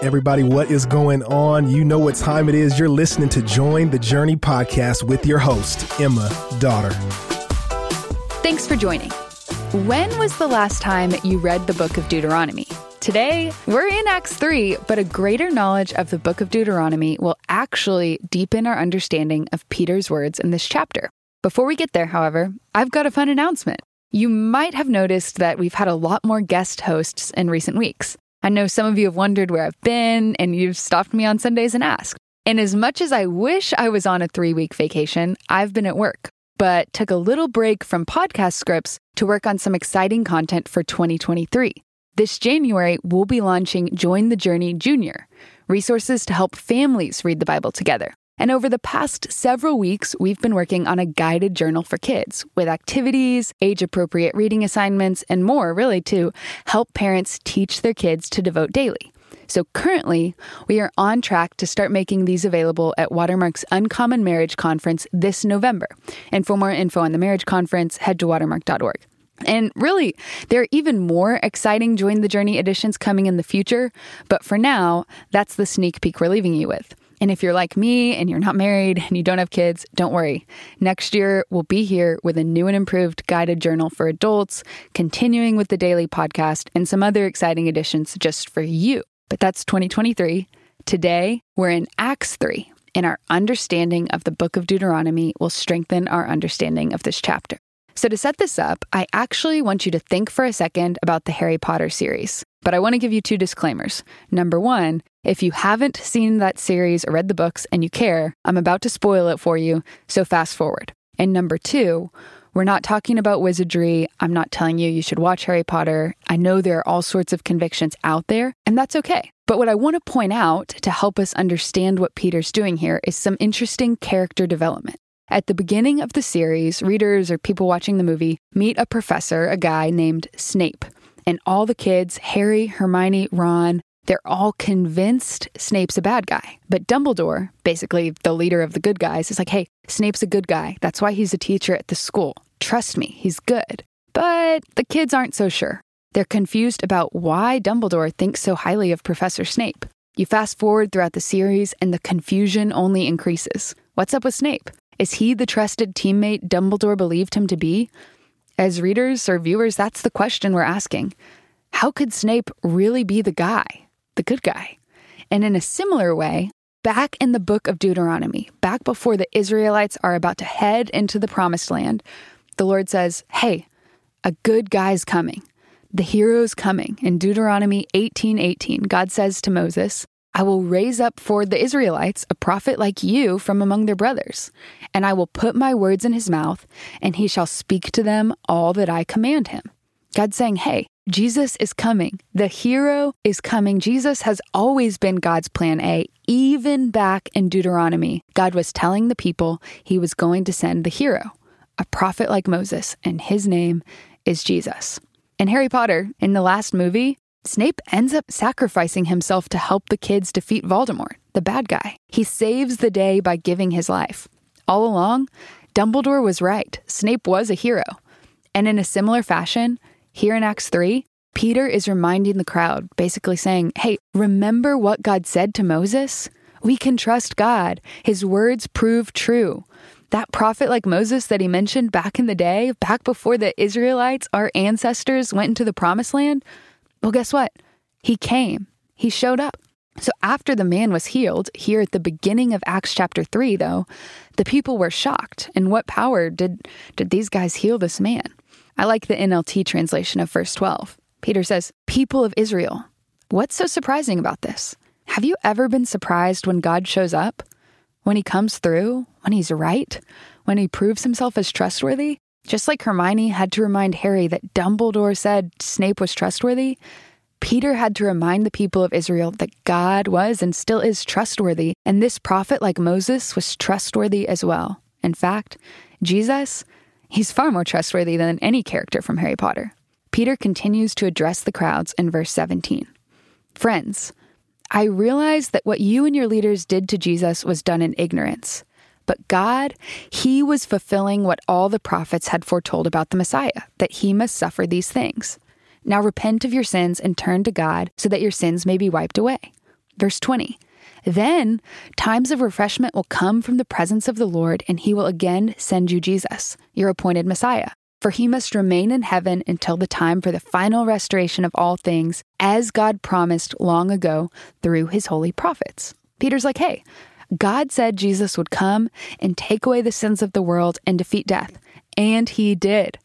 Everybody, what is going on? You know what time it is. You're listening to Join the Journey podcast with your host, Emma Daughter. Thanks for joining. When was the last time you read the book of Deuteronomy? Today, we're in Acts 3, but a greater knowledge of the book of Deuteronomy will actually deepen our understanding of Peter's words in this chapter. Before we get there, however, I've got a fun announcement. You might have noticed that we've had a lot more guest hosts in recent weeks. I know some of you have wondered where I've been, and you've stopped me on Sundays and asked. And as much as I wish I was on a three week vacation, I've been at work, but took a little break from podcast scripts to work on some exciting content for 2023. This January, we'll be launching Join the Journey Junior, resources to help families read the Bible together. And over the past several weeks, we've been working on a guided journal for kids with activities, age appropriate reading assignments, and more, really, to help parents teach their kids to devote daily. So currently, we are on track to start making these available at Watermark's Uncommon Marriage Conference this November. And for more info on the marriage conference, head to watermark.org. And really, there are even more exciting Join the Journey editions coming in the future, but for now, that's the sneak peek we're leaving you with. And if you're like me and you're not married and you don't have kids, don't worry. Next year, we'll be here with a new and improved guided journal for adults, continuing with the daily podcast and some other exciting additions just for you. But that's 2023. Today, we're in Acts 3, and our understanding of the book of Deuteronomy will strengthen our understanding of this chapter. So, to set this up, I actually want you to think for a second about the Harry Potter series. But I want to give you two disclaimers. Number one, if you haven't seen that series or read the books and you care, I'm about to spoil it for you, so fast forward. And number two, we're not talking about wizardry. I'm not telling you you should watch Harry Potter. I know there are all sorts of convictions out there, and that's okay. But what I want to point out to help us understand what Peter's doing here is some interesting character development. At the beginning of the series, readers or people watching the movie meet a professor, a guy named Snape. And all the kids, Harry, Hermione, Ron, they're all convinced Snape's a bad guy. But Dumbledore, basically the leader of the good guys, is like, hey, Snape's a good guy. That's why he's a teacher at the school. Trust me, he's good. But the kids aren't so sure. They're confused about why Dumbledore thinks so highly of Professor Snape. You fast forward throughout the series, and the confusion only increases. What's up with Snape? Is he the trusted teammate Dumbledore believed him to be? As readers or viewers, that's the question we're asking. How could Snape really be the guy, the good guy? And in a similar way, back in the book of Deuteronomy, back before the Israelites are about to head into the promised land, the Lord says, Hey, a good guy's coming. The hero's coming. In Deuteronomy 18:18, 18, God says to Moses, I will raise up for the Israelites a prophet like you from among their brothers, and I will put my words in his mouth, and he shall speak to them all that I command him. God's saying, Hey, Jesus is coming. The hero is coming. Jesus has always been God's plan A. Even back in Deuteronomy, God was telling the people he was going to send the hero, a prophet like Moses, and his name is Jesus. In Harry Potter, in the last movie, Snape ends up sacrificing himself to help the kids defeat Voldemort, the bad guy. He saves the day by giving his life. All along, Dumbledore was right. Snape was a hero. And in a similar fashion, here in Acts 3, Peter is reminding the crowd, basically saying, Hey, remember what God said to Moses? We can trust God. His words prove true. That prophet like Moses that he mentioned back in the day, back before the Israelites, our ancestors, went into the promised land, well, guess what? He came, he showed up. So after the man was healed, here at the beginning of Acts chapter 3, though, the people were shocked. In what power did, did these guys heal this man? I like the NLT translation of verse 12. Peter says, People of Israel, what's so surprising about this? Have you ever been surprised when God shows up? When he comes through? When he's right? When he proves himself as trustworthy? Just like Hermione had to remind Harry that Dumbledore said Snape was trustworthy, Peter had to remind the people of Israel that God was and still is trustworthy, and this prophet, like Moses, was trustworthy as well. In fact, Jesus, he's far more trustworthy than any character from Harry Potter. Peter continues to address the crowds in verse 17. Friends, I realize that what you and your leaders did to Jesus was done in ignorance. But God, He was fulfilling what all the prophets had foretold about the Messiah, that He must suffer these things. Now repent of your sins and turn to God so that your sins may be wiped away. Verse 20. Then times of refreshment will come from the presence of the Lord, and he will again send you Jesus, your appointed Messiah. For he must remain in heaven until the time for the final restoration of all things, as God promised long ago through his holy prophets. Peter's like, hey, God said Jesus would come and take away the sins of the world and defeat death. And he did.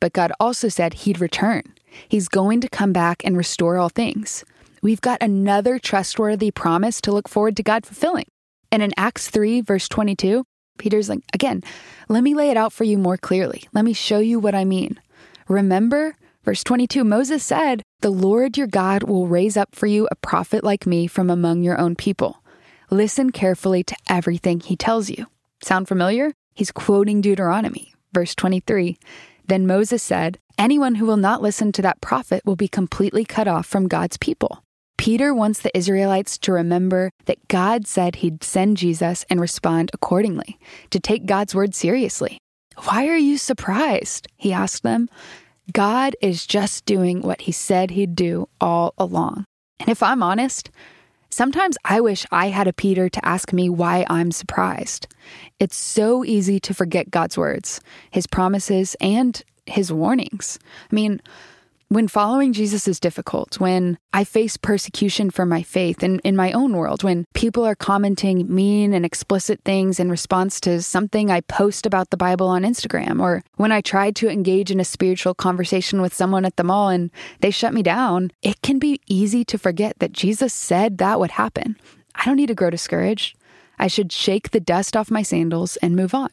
But God also said he'd return. He's going to come back and restore all things. We've got another trustworthy promise to look forward to God fulfilling. And in Acts 3, verse 22, Peter's like, again, let me lay it out for you more clearly. Let me show you what I mean. Remember, verse 22, Moses said, The Lord your God will raise up for you a prophet like me from among your own people. Listen carefully to everything he tells you. Sound familiar? He's quoting Deuteronomy, verse 23. Then Moses said, Anyone who will not listen to that prophet will be completely cut off from God's people. Peter wants the Israelites to remember that God said he'd send Jesus and respond accordingly, to take God's word seriously. Why are you surprised? He asked them. God is just doing what he said he'd do all along. And if I'm honest, sometimes I wish I had a Peter to ask me why I'm surprised. It's so easy to forget God's words, his promises, and his warnings. I mean, when following Jesus is difficult, when I face persecution for my faith and in my own world, when people are commenting mean and explicit things in response to something I post about the Bible on Instagram, or when I try to engage in a spiritual conversation with someone at the mall and they shut me down, it can be easy to forget that Jesus said that would happen. I don't need to grow discouraged. I should shake the dust off my sandals and move on.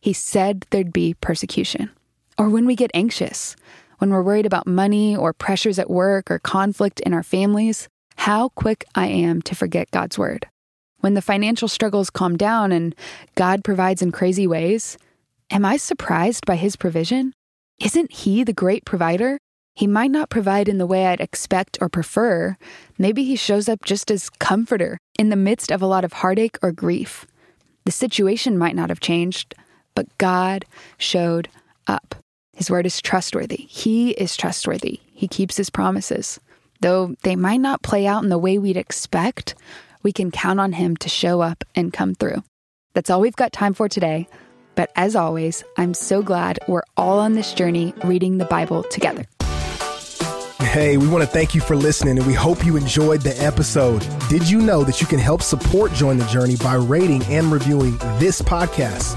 He said there'd be persecution. Or when we get anxious, when we're worried about money or pressures at work or conflict in our families, how quick I am to forget God's word. When the financial struggles calm down and God provides in crazy ways, am I surprised by his provision? Isn't he the great provider? He might not provide in the way I'd expect or prefer. Maybe he shows up just as comforter in the midst of a lot of heartache or grief. The situation might not have changed, but God showed up. His word is trustworthy. He is trustworthy. He keeps his promises. Though they might not play out in the way we'd expect, we can count on him to show up and come through. That's all we've got time for today. But as always, I'm so glad we're all on this journey reading the Bible together. Hey, we want to thank you for listening and we hope you enjoyed the episode. Did you know that you can help support Join the Journey by rating and reviewing this podcast?